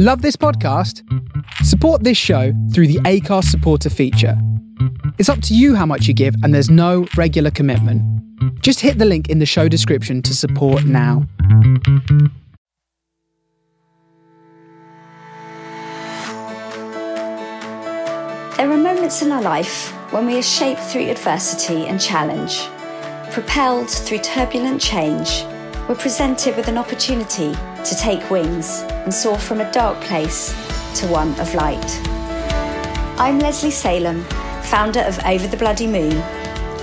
Love this podcast? Support this show through the Acast supporter feature. It's up to you how much you give, and there's no regular commitment. Just hit the link in the show description to support now. There are moments in our life when we are shaped through adversity and challenge. Propelled through turbulent change, we're presented with an opportunity to take wings and soar from a dark place to one of light. I'm Lesley Salem, founder of Over the Bloody Moon,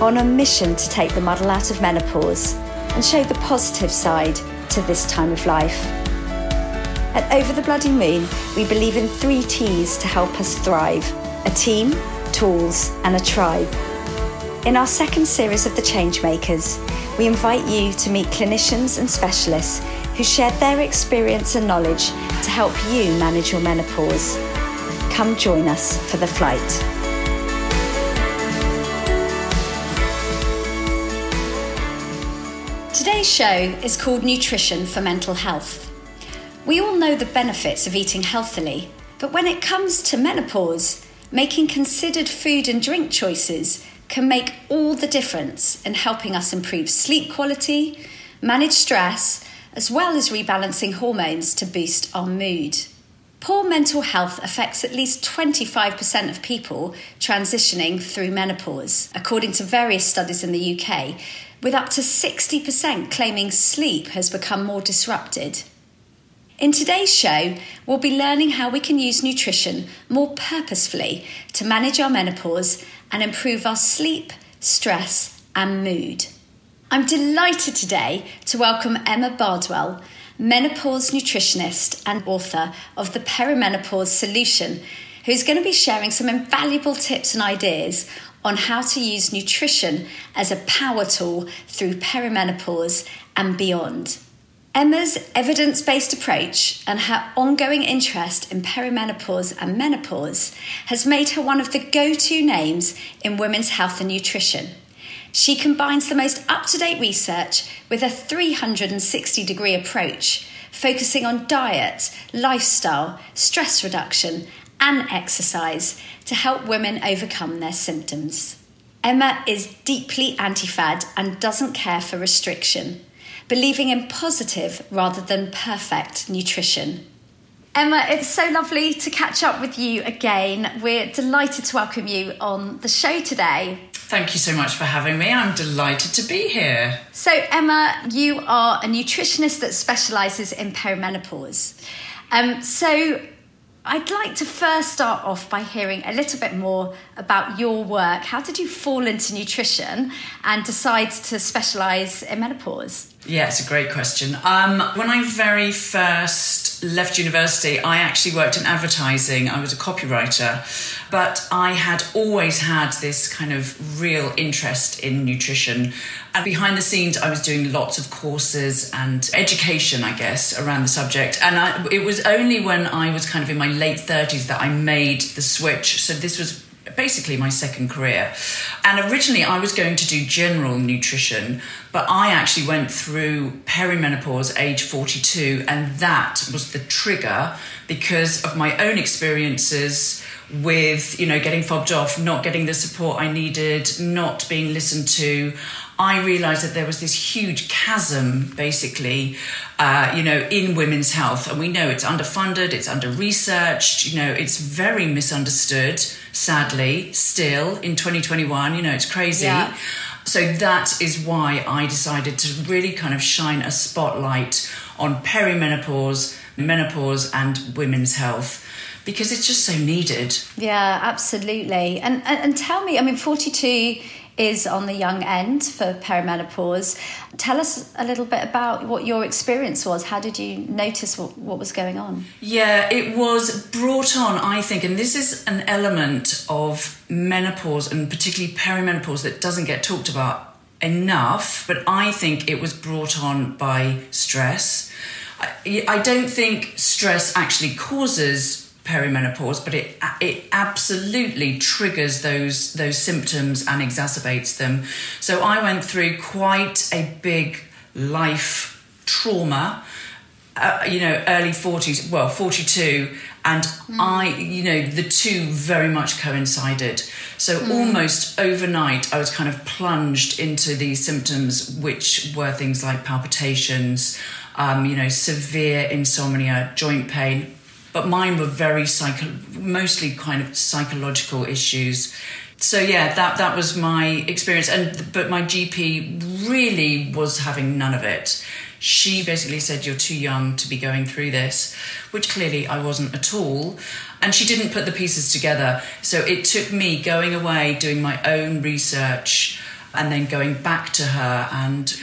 on a mission to take the muddle out of menopause and show the positive side to this time of life. At Over the Bloody Moon, we believe in three T's to help us thrive a team, tools, and a tribe. In our second series of The Changemakers, we invite you to meet clinicians and specialists who share their experience and knowledge to help you manage your menopause. Come join us for the flight. Today's show is called Nutrition for Mental Health. We all know the benefits of eating healthily, but when it comes to menopause, making considered food and drink choices can make all the difference in helping us improve sleep quality, manage stress, as well as rebalancing hormones to boost our mood. Poor mental health affects at least 25% of people transitioning through menopause, according to various studies in the UK, with up to 60% claiming sleep has become more disrupted. In today's show, we'll be learning how we can use nutrition more purposefully to manage our menopause and improve our sleep, stress, and mood. I'm delighted today to welcome Emma Bardwell, menopause nutritionist and author of The Perimenopause Solution, who's going to be sharing some invaluable tips and ideas on how to use nutrition as a power tool through perimenopause and beyond. Emma's evidence based approach and her ongoing interest in perimenopause and menopause has made her one of the go to names in women's health and nutrition. She combines the most up to date research with a 360 degree approach, focusing on diet, lifestyle, stress reduction, and exercise to help women overcome their symptoms. Emma is deeply anti fad and doesn't care for restriction believing in positive rather than perfect nutrition. Emma, it's so lovely to catch up with you again. We're delighted to welcome you on the show today. Thank you so much for having me. I'm delighted to be here. So, Emma, you are a nutritionist that specialises in perimenopause. Um, so, I'd like to first start off by hearing a little bit more about your work. How did you fall into nutrition and decide to specialise in menopause? Yeah, it's a great question. Um, when I very first left university, I actually worked in advertising. I was a copywriter, but I had always had this kind of real interest in nutrition. And behind the scenes, I was doing lots of courses and education, I guess, around the subject. And I, it was only when I was kind of in my late 30s that I made the switch. So this was basically my second career. And originally I was going to do general nutrition, but I actually went through perimenopause age 42, and that was the trigger because of my own experiences with, you know, getting fobbed off, not getting the support I needed, not being listened to. I realized that there was this huge chasm, basically, uh, you know, in women's health. And we know it's underfunded, it's under researched, you know, it's very misunderstood, sadly, still in 2021. You know, it's crazy. Yeah. So that is why I decided to really kind of shine a spotlight on perimenopause, menopause, and women's health because it's just so needed. Yeah, absolutely. And, and, and tell me, I mean, 42 is on the young end for perimenopause. Tell us a little bit about what your experience was. How did you notice what, what was going on? Yeah, it was brought on, I think, and this is an element of menopause and particularly perimenopause that doesn't get talked about enough, but I think it was brought on by stress. I, I don't think stress actually causes perimenopause, but it it absolutely triggers those those symptoms and exacerbates them. So I went through quite a big life trauma uh, you know, early 40s, well, 42, and mm. I, you know, the two very much coincided. So mm. almost overnight, I was kind of plunged into these symptoms, which were things like palpitations, um, you know, severe insomnia, joint pain. But mine were very psycho, mostly kind of psychological issues. So yeah, that that was my experience. And but my GP really was having none of it she basically said, You're too young to be going through this, which clearly I wasn't at all. And she didn't put the pieces together. So it took me going away, doing my own research, and then going back to her and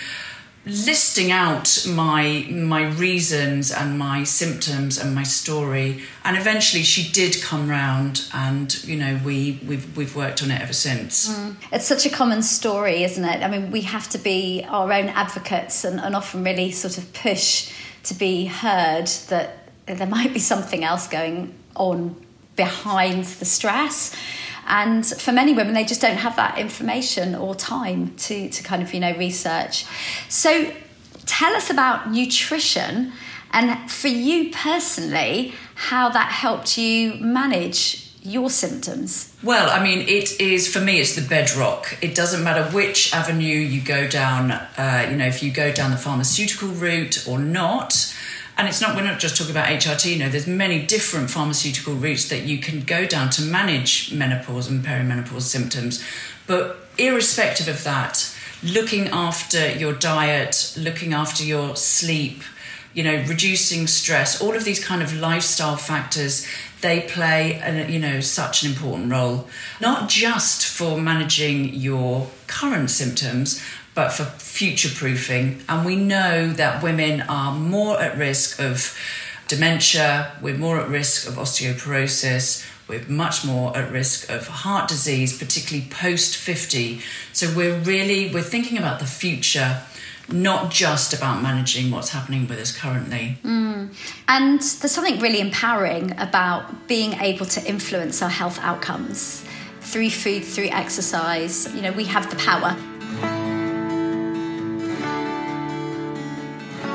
listing out my my reasons and my symptoms and my story. And eventually she did come round and you know we we've we've worked on it ever since. Mm. it's such a common story isn't it? I mean we have to be our own advocates and, and often really sort of push to be heard that there might be something else going on behind the stress and for many women, they just don't have that information or time to, to kind of, you know, research. So tell us about nutrition and for you personally, how that helped you manage your symptoms? Well, I mean, it is for me. It's the bedrock. It doesn't matter which avenue you go down. Uh, you know, if you go down the pharmaceutical route or not, and it's not we're not just talking about HRT. Know, there's many different pharmaceutical routes that you can go down to manage menopause and perimenopause symptoms. But irrespective of that, looking after your diet, looking after your sleep, you know, reducing stress, all of these kind of lifestyle factors, they play, an, you know, such an important role, not just for managing your current symptoms, but for future proofing. And we know that women are more at risk of dementia, we're more at risk of osteoporosis, we're much more at risk of heart disease, particularly post 50. So we're really we're thinking about the future not just about managing what's happening with us currently. Mm. And there's something really empowering about being able to influence our health outcomes through food, through exercise. You know, we have the power.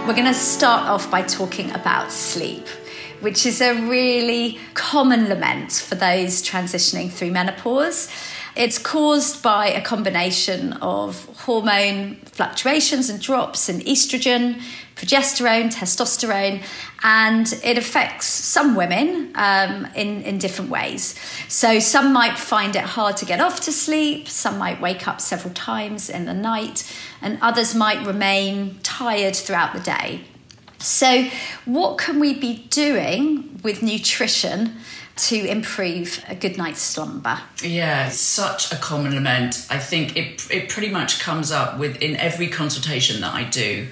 We're going to start off by talking about sleep, which is a really common lament for those transitioning through menopause. It's caused by a combination of hormone fluctuations and drops in estrogen, progesterone, testosterone, and it affects some women um, in, in different ways. So, some might find it hard to get off to sleep, some might wake up several times in the night, and others might remain tired throughout the day. So, what can we be doing with nutrition to improve a good night's slumber? Yeah, it's such a common lament. I think it it pretty much comes up with in every consultation that I do.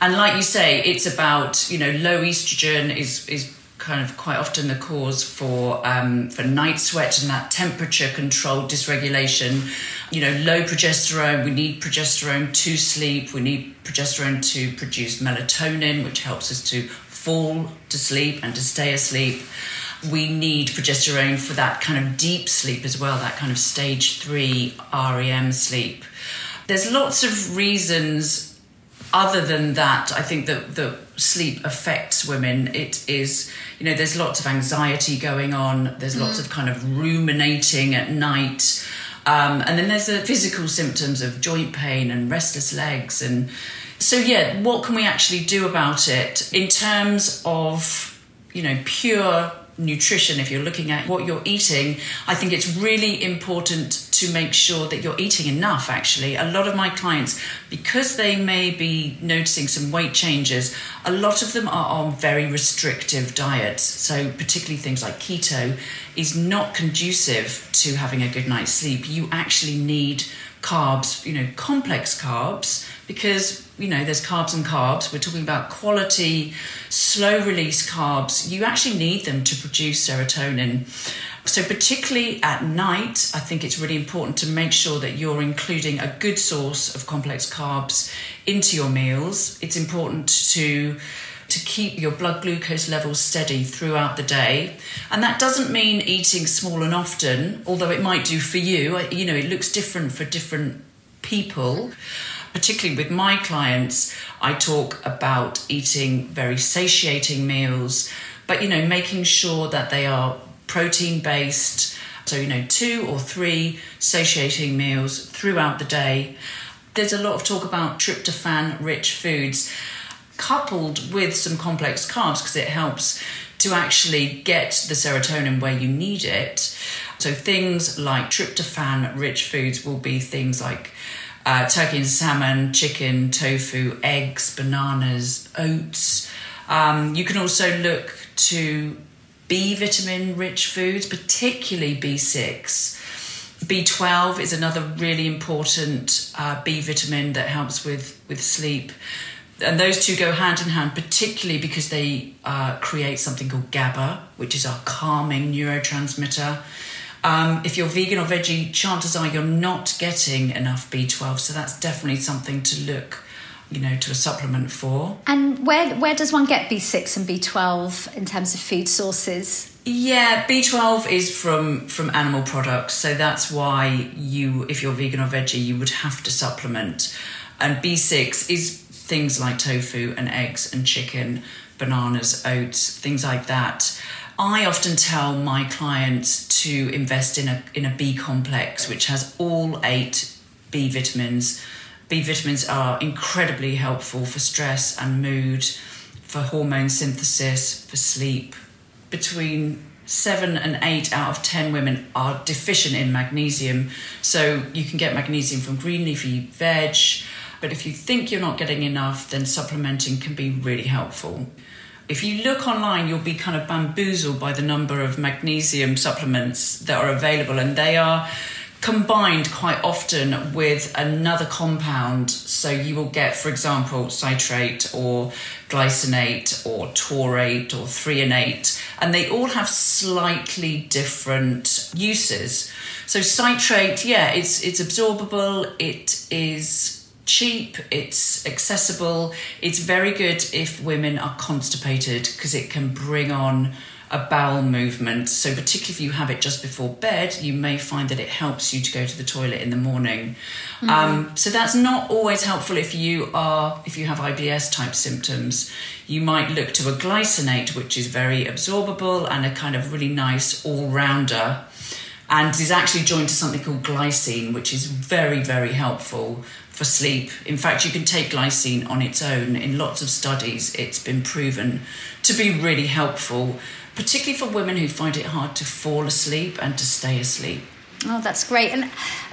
And like you say, it's about, you know, low estrogen is is kind of quite often the cause for um, for night sweat and that temperature controlled dysregulation. You know, low progesterone. We need progesterone to sleep. We need progesterone to produce melatonin, which helps us to fall to sleep and to stay asleep we need progesterone for that kind of deep sleep as well, that kind of stage three REM sleep. There's lots of reasons other than that, I think that the sleep affects women. It is, you know, there's lots of anxiety going on, there's lots mm. of kind of ruminating at night. Um, and then there's the physical symptoms of joint pain and restless legs. And so, yeah, what can we actually do about it in terms of, you know, pure nutrition, if you're looking at what you're eating, I think it's really important to make sure that you're eating enough actually. A lot of my clients, because they may be noticing some weight changes, a lot of them are on very restrictive diets. So, particularly things like keto is not conducive to having a good night's sleep. You actually need carbs, you know, complex carbs, because, you know, there's carbs and carbs. We're talking about quality, slow release carbs. You actually need them to produce serotonin. So, particularly at night, I think it's really important to make sure that you're including a good source of complex carbs into your meals. It's important to to keep your blood glucose levels steady throughout the day. And that doesn't mean eating small and often, although it might do for you. You know, it looks different for different people. particularly with my clients, I talk about eating very satiating meals, but you know, making sure that they are protein based. So, you know, two or three satiating meals throughout the day. There's a lot of talk about tryptophan rich foods coupled with some complex carbs because it helps to actually get the serotonin where you need it. So things like tryptophan rich foods will be things like uh, turkey and salmon, chicken, tofu, eggs, bananas, oats. Um, you can also look to B vitamin rich foods, particularly B6. B12 is another really important uh, B vitamin that helps with, with sleep and those two go hand in hand, particularly because they uh, create something called GABA, which is our calming neurotransmitter. Um, if you're vegan or veggie, chances are you're not getting enough B12, so that's definitely something to look, you know, to a supplement for. And where where does one get B6 and B12 in terms of food sources? Yeah, B12 is from from animal products, so that's why you, if you're vegan or veggie, you would have to supplement. And B6 is things like tofu and eggs and chicken, bananas, oats, things like that. I often tell my clients to invest in a in a B complex, which has all eight B vitamins. B vitamins are incredibly helpful for stress and mood, for hormone synthesis, for sleep. Between seven and eight out of ten women are deficient in magnesium, so you can get magnesium from green leafy veg. But if you think you're not getting enough, then supplementing can be really helpful. If you look online, you'll be kind of bamboozled by the number of magnesium supplements that are available, and they are combined quite often with another compound. So you will get, for example, citrate or glycinate or taurate or threonate, and they all have slightly different uses. So citrate, yeah, it's it's absorbable. It is cheap, it's accessible, it's very good if women are constipated because it can bring on a bowel movement. So, particularly if you have it just before bed, you may find that it helps you to go to the toilet in the morning. Mm-hmm. Um, so, that's not always helpful if you are if you have IBS type symptoms. You might look to a glycinate, which is very absorbable and a kind of really nice all rounder and is actually joined to something called glycine, which is very, very helpful for sleep. In fact, you can take glycine on its own. In lots of studies, it's been proven to be really helpful, particularly for women who find it hard to fall asleep and to stay asleep. Oh, that's great. And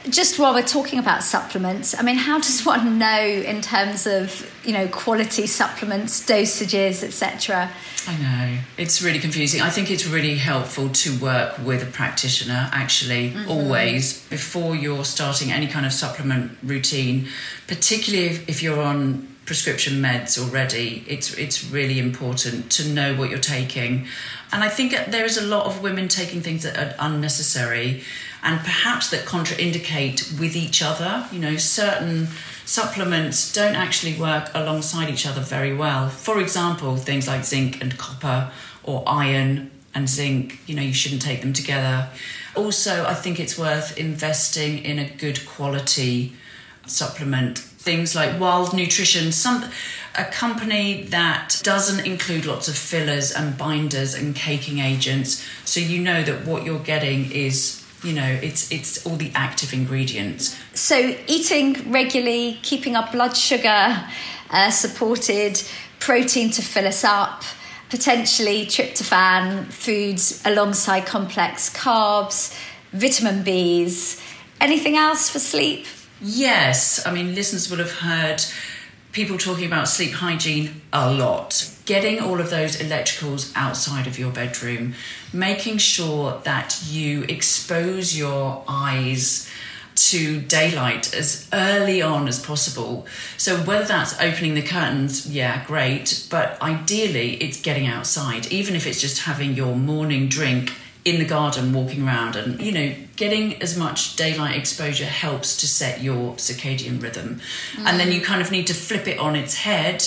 just while we're talking about supplements, I mean, how does one know in terms of, you know, quality supplements, dosages, etc.? I know. It's really confusing. I think it's really helpful to work with a practitioner, actually, mm-hmm. always, before you're starting any kind of supplement routine, particularly if, if you're on prescription meds already, it's it's really important to know what you're taking. And I think there is a lot of women taking things that are unnecessary and perhaps that contraindicate with each other. You know, certain supplements don't actually work alongside each other very well. For example, things like zinc and copper or iron and zinc, you know, you shouldn't take them together. Also, I think it's worth investing in a good quality supplement. Things like Wild Nutrition, some a company that doesn't include lots of fillers and binders and caking agents, so you know that what you're getting is you know it's it's all the active ingredients. So eating regularly keeping our blood sugar uh, supported protein to fill us up potentially tryptophan foods alongside complex carbs vitamin b's. Anything else for sleep? Yes i mean listeners will have heard people talking about sleep hygiene a lot. Getting all of those electricals outside of your bedroom, making sure that you expose your eyes to daylight as early on as possible. So, whether that's opening the curtains, yeah, great, but ideally it's getting outside, even if it's just having your morning drink in the garden walking around and you know getting as much daylight exposure helps to set your circadian rhythm mm. and then you kind of need to flip it on its head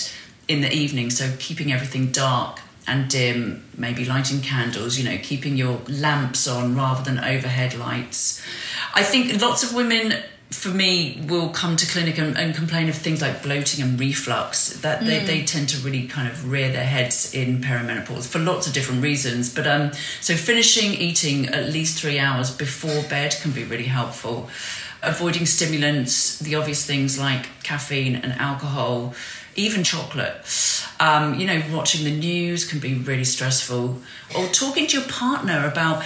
in the evening so keeping everything dark and dim maybe lighting candles you know keeping your lamps on rather than overhead lights i think lots of women for me will come to clinic and, and, complain of things like bloating and reflux. That they, mm. they tend to really kind of rear their heads in perimenopause for lots of different reasons. But um so finishing eating at least three hours before bed can be really helpful. Avoiding stimulants the obvious things like caffeine and alcohol even chocolate. Um, you know watching the news can be really stressful. Or talking to your partner about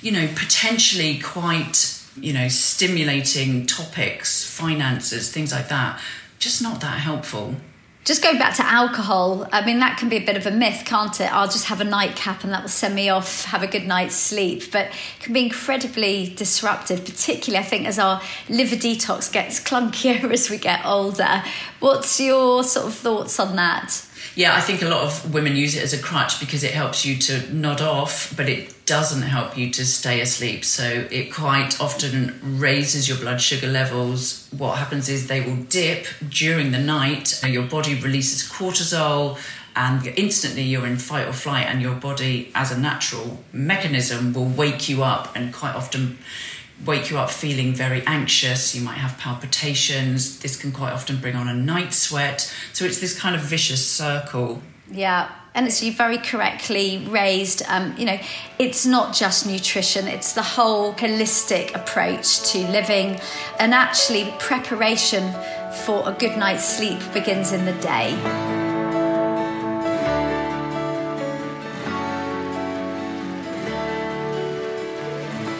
you know potentially quite you know, stimulating topics, finances, things like that, just not that helpful. Just going back to alcohol, I mean, that can be a bit of a myth, can't it? I'll just have a nightcap and that will send me off, have a good night's sleep. But it can be incredibly disruptive, particularly, I think, as our liver detox gets clunkier as we get older. What's your sort of thoughts on that? Yeah, I think a lot of women use it as a crutch because it helps you to nod off, but it doesn't help you to stay asleep. So it quite often raises your blood sugar levels. What happens is they will dip during the night, your body releases cortisol. And instantly you're in fight or flight, and your body, as a natural mechanism, will wake you up and quite often wake you up feeling very anxious. You might have palpitations. This can quite often bring on a night sweat. So it's this kind of vicious circle. Yeah. And as you very correctly raised, um, you know, it's not just nutrition, it's the whole holistic approach to living. And actually, preparation for a good night's sleep begins in the day.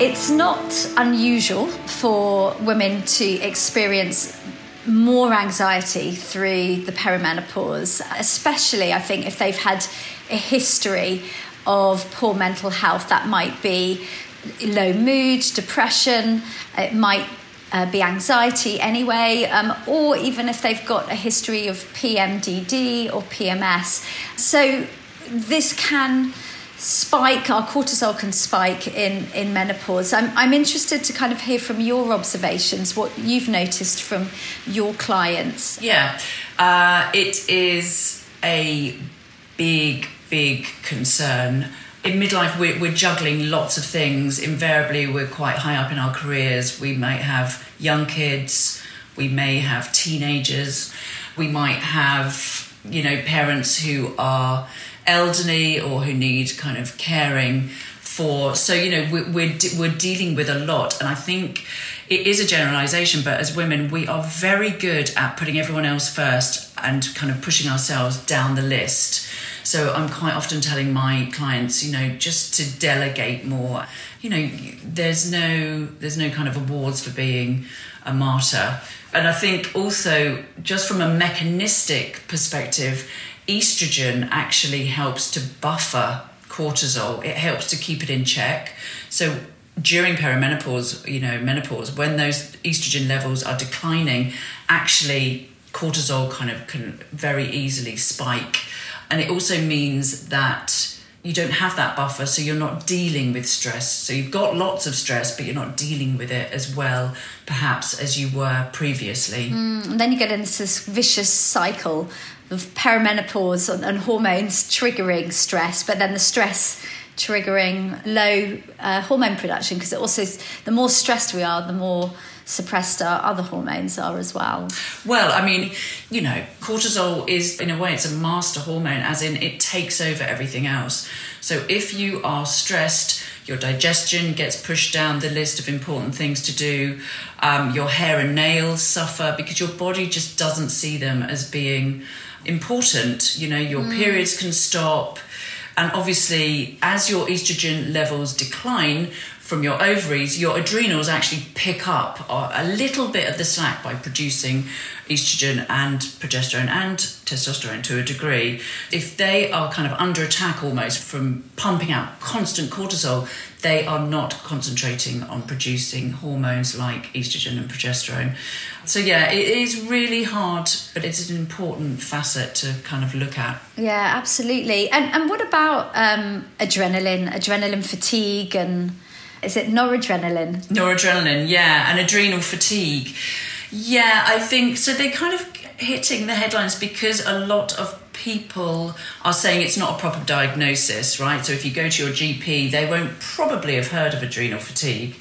It's not unusual for women to experience more anxiety through the perimenopause, especially I think if they've had a history of poor mental health. That might be low mood, depression, it might uh, be anxiety anyway, um, or even if they've got a history of PMDD or PMS. So this can spike, our cortisol can spike in, in menopause. I'm, I'm interested to kind of hear from your observations, what you've noticed from your clients. Yeah, uh, it is a big, big concern. In midlife, we're, we're juggling lots of things. Invariably, we're quite high up in our careers. We might have young kids, we may have teenagers, we might have, you know, parents who are elderly or who need kind of caring for. So, you know, we're, we're, we're dealing with a lot. And I think it is a generalization, but as women, we are very good at putting everyone else first and kind of pushing ourselves down the list. So I'm quite often telling my clients, you know, just to delegate more. You know, there's no there's no kind of awards for being a martyr. And I think also just from a mechanistic perspective, estrogen actually helps to buffer cortisol. It helps to keep it in check. So during perimenopause, you know, menopause, when those estrogen levels are declining, actually cortisol kind of can very easily spike. And it also means that you don't have that buffer, so you're not dealing with stress. So you've got lots of stress, but you're not dealing with it as well, perhaps, as you were previously. Mm, and then you get into this vicious cycle of perimenopause and, hormones triggering stress, but then the stress triggering low uh, hormone production because it also the more stressed we are, the more suppressed our other hormones are as well. Well, I mean, you know, cortisol is in a way it's a master hormone, as in it takes over everything else. So if you are stressed, your digestion gets pushed down the list of important things to do. Um, your hair and nails suffer because your body just doesn't see them as being important. You know, your mm. periods can stop. And obviously, as your estrogen levels decline, from your ovaries, your adrenals actually pick up a little bit of the slack by producing estrogen and progesterone and testosterone to a degree. If they are kind of under attack almost from pumping out constant cortisol, they are not concentrating on producing hormones like estrogen and progesterone. So, yeah, it is really hard, but it's an important facet to kind of look at. Yeah, absolutely. And, and what about um, adrenaline, adrenaline fatigue and is it noradrenaline? Noradrenaline, yeah, and adrenal fatigue. Yeah, I think so. They're kind of hitting the headlines because a lot of people are saying it's not a proper diagnosis, right? So if you go to your GP, they won't probably have heard of adrenal fatigue.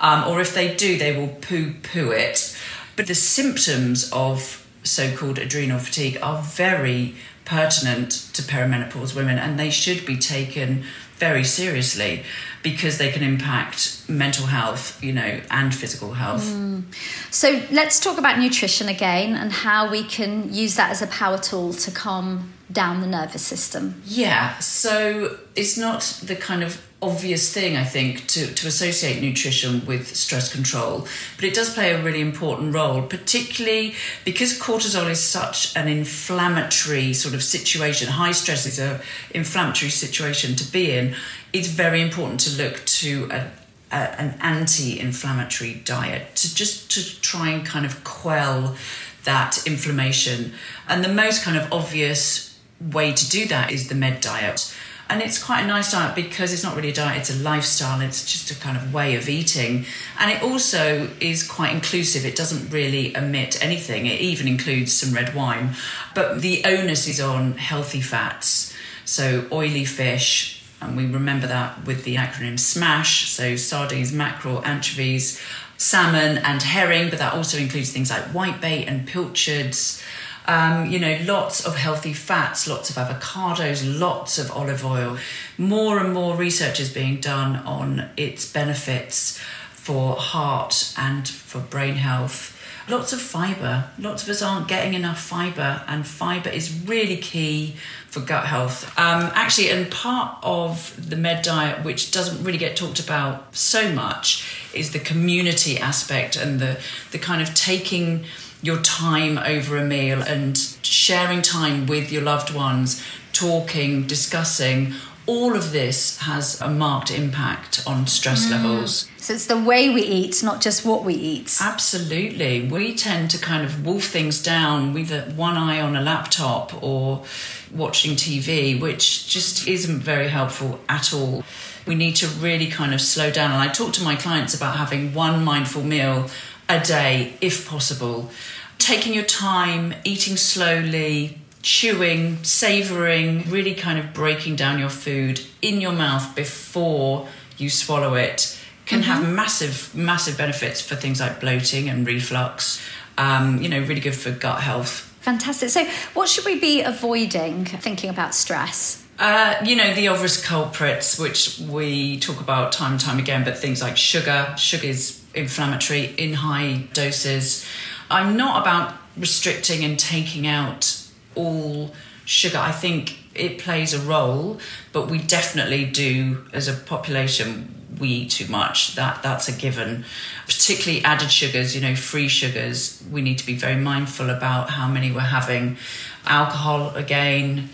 Um, or if they do, they will poo poo it. But the symptoms of so called adrenal fatigue are very pertinent to perimenopause women and they should be taken very seriously because they can impact mental health, you know, and physical health. Mm. So let's talk about nutrition again and how we can use that as a power tool to calm down the nervous system. Yeah, so it's not the kind of obvious thing, I think, to, to associate nutrition with stress control, but it does play a really important role, particularly because cortisol is such an inflammatory sort of situation. High stress is a inflammatory situation to be in. It's very important to look to a, a, an anti-inflammatory diet to just to try and kind of quell that inflammation. And the most kind of obvious way to do that is the med diet and it's quite a nice diet because it's not really a diet it's a lifestyle it's just a kind of way of eating. And it also is quite inclusive it doesn't really omit anything it even includes some red wine. But the onus is on healthy fats so oily fish and we remember that with the acronym smash so sardines mackerel anchovies salmon and herring but that also includes things like whitebait and pilchards um, you know, lots of healthy fats, lots of avocados, lots of olive oil. More and more research is being done on its benefits for heart and for brain health. Lots of fiber. Lots of us aren't getting enough fiber, and fiber is really key for gut health. Um, actually, and part of the med diet, which doesn't really get talked about so much, is the community aspect and the the kind of taking your time over a meal and sharing time with your loved ones, talking, discussing, all of this has a marked impact on stress mm. levels. So it's the way we eat, not just what we eat. Absolutely. We tend to kind of wolf things down with one eye on a laptop or watching TV, which just isn't very helpful at all. We need to really kind of slow down. And I talk to my clients about having one mindful meal a day, if possible. Taking your time, eating slowly, chewing, savoring, really kind of breaking down your food in your mouth before you swallow it can mm-hmm. have massive, massive benefits for things like bloating and reflux. Um, you know, really good for gut health. Fantastic. So, what should we be avoiding thinking about stress? Uh, you know, the obvious culprits, which we talk about time and time again, but things like sugar. Sugar is inflammatory in high doses. I'm not about restricting and taking out all sugar. I think it plays a role, but we definitely do as a population we eat too much. That that's a given. Particularly added sugars, you know, free sugars. We need to be very mindful about how many we're having. Alcohol again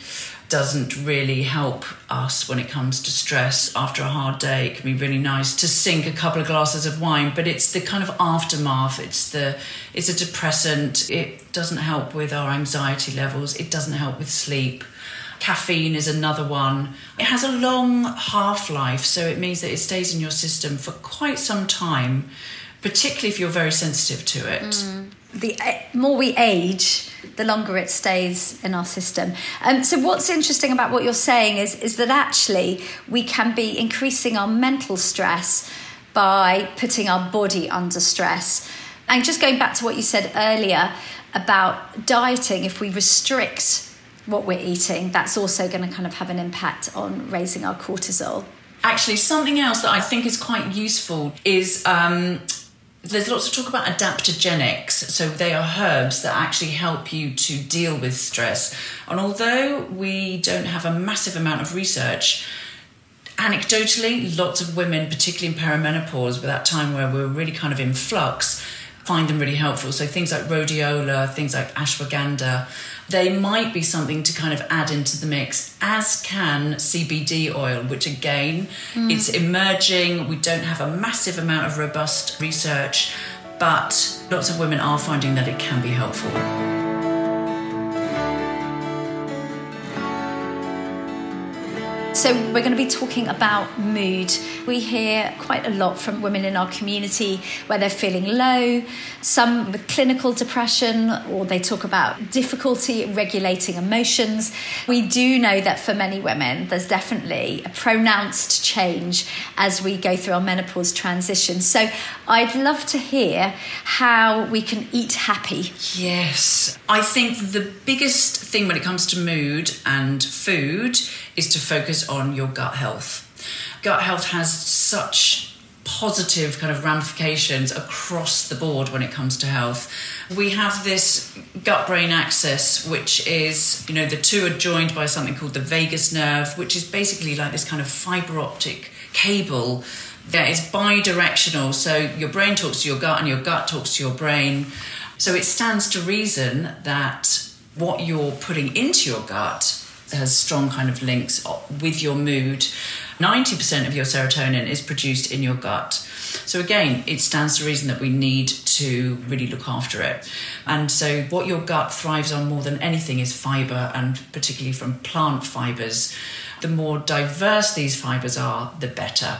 doesn't really help us when it comes to stress after a hard day. It can be really nice to sink a couple of glasses of wine, but it's the kind of aftermath. It's the it's a depressant. It doesn't help with our anxiety levels. It doesn't help with sleep. Caffeine is another one. It has a long half life, so it means that it stays in your system for quite some time, particularly if you're very sensitive to it. Mm. The eh, more we age, the longer it stays in our system. Um, so, what's interesting about what you're saying is, is that actually we can be increasing our mental stress by putting our body under stress. And just going back to what you said earlier about dieting, if we restrict what we're eating, that's also going to kind of have an impact on raising our cortisol. Actually, something else that I think is quite useful is um, there's lots of talk about adaptogenics. So they are herbs that actually help you to deal with stress. And although we don't have a massive amount of research, anecdotally, lots of women, particularly in perimenopause, with that time where we're really kind of in flux, find them really helpful. So things like rhodiola, things like ashwagandha, they might be something to kind of add into the mix, as can CBD oil, which again, mm. it's emerging. We don't have a massive amount of robust research, but lots of women are finding that it can be helpful. So, we're going to be talking about mood We hear quite a lot from women in our community where they're feeling low, some with clinical depression, or they talk about difficulty regulating emotions. We do know that for many women, there's definitely a pronounced change as we go through our menopause transition. So I'd love to hear how we can eat happy. Yes. I think the biggest thing when it comes to mood and food is to focus on your gut health. Gut health has such positive kind of ramifications across the board when it comes to health. We have this gut brain axis, which is, you know, the two are joined by something called the vagus nerve, which is basically like this kind of fiber optic cable that is bi directional. So your brain talks to your gut and your gut talks to your brain. So it stands to reason that what you're putting into your gut has strong kind of links with your mood. 90% of your serotonin is produced in your gut. So, again, it stands to reason that we need to really look after it. And so, what your gut thrives on more than anything is fiber, and particularly from plant fibers. The more diverse these fibers are, the better.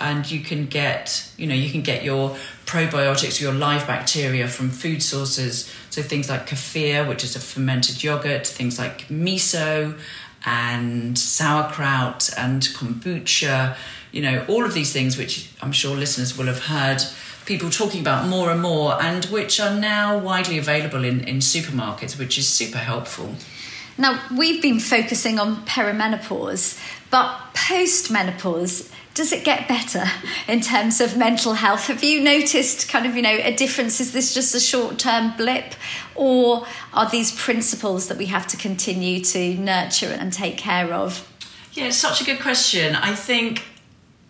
And you can get, you know, you can get your probiotics, your live bacteria from food sources. So things like kefir, which is a fermented yogurt, things like miso and sauerkraut and kombucha, you know, all of these things which I'm sure listeners will have heard people talking about more and more and which are now widely available in, in supermarkets, which is super helpful. Now, we've been focusing on perimenopause, but post menopause, does it get better in terms of mental health? Have you noticed kind of, you know, a difference? Is this just a short term blip? Or are these principles that we have to continue to nurture and take care of? Yeah, it's such a good question. I think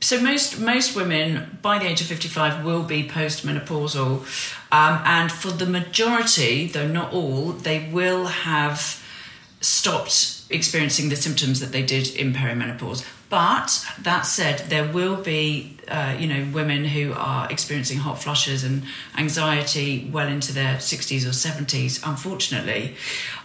so most most women by the age of 55 will be postmenopausal um, and for the majority though not all they will have stopped experiencing the symptoms that they did in perimenopause but that said, there will be, uh, you know, women who are experiencing hot flushes and anxiety well into their 60s or 70s, unfortunately.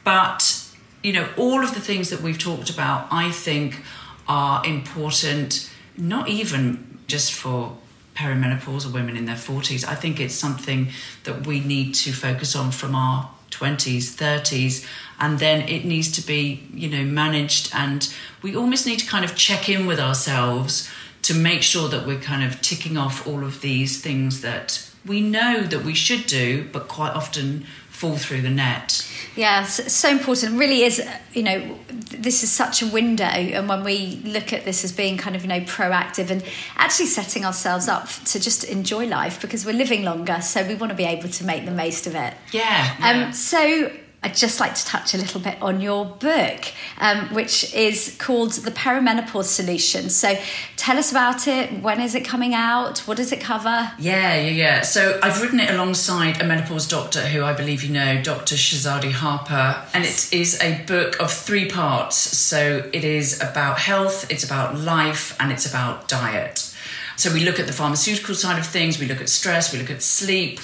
But, you know, all of the things that we've talked about, I think, are important, not even just for perimenopausal women in their 40s. I think it's something that we need to focus on from our 20s, 30s, and then it needs to be, you know, managed. And we almost need to kind of check in with ourselves to make sure that we're kind of ticking off all of these things that we know that we should do, but quite often fall through the net. Yeah, so important. Really is, you know, this is such a window, and when we look at this as being kind of, you know, proactive and actually setting ourselves up to just enjoy life because we're living longer, so we want to be able to make the most of it. Yeah. yeah. Um. So I'd just like to touch a little bit on your book, um, which is called The Perimenopause Solution. So tell us about it. When is it coming out? What does it cover? Yeah, yeah, yeah. So I've written it alongside a menopause doctor who I believe you know, Dr. Shahzadi Harper. And it is a book of three parts. So it is about health, it's about life, and it's about diet. So we look at the pharmaceutical side of things, we look at stress, we look at sleep,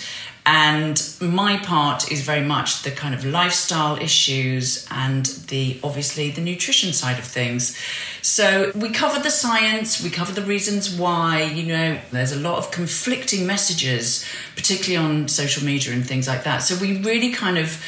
and my part is very much the kind of lifestyle issues and the obviously the nutrition side of things. So we cover the science, we cover the reasons why, you know, there's a lot of conflicting messages, particularly on social media and things like that. So we really kind of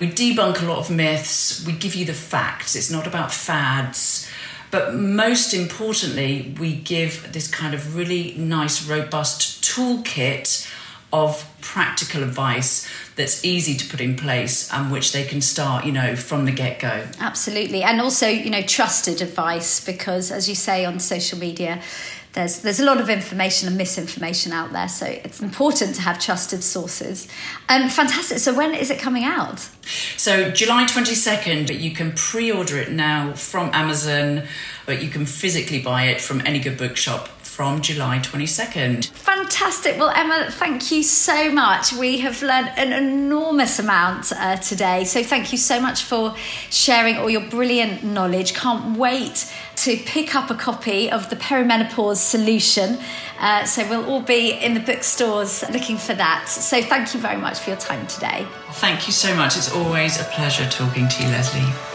we debunk a lot of myths, we give you the facts. It's not about fads. But most importantly, we give this kind of really nice, robust toolkit of practical advice that's easy to put in place and which they can start, you know, from the get go. Absolutely. And also, you know, trusted advice because, as you say on social media, there's there's a lot of information and misinformation out there, so it's important to have trusted sources. Um, fantastic. So when is it coming out? So July twenty second. but You can pre-order it now from Amazon, but you can physically buy it from any good bookshop from July 22nd. Fantastic. Well, Emma, thank you so much. We have learned an enormous amount uh, today. So, thank you so much for sharing all your brilliant knowledge. Can't wait to pick up a copy of The Perimenopause Solution. Uh, so, we'll all be in the bookstores looking for that. So, thank you very much for your time today. Thank you so much. It's always a pleasure talking to you, Lesley.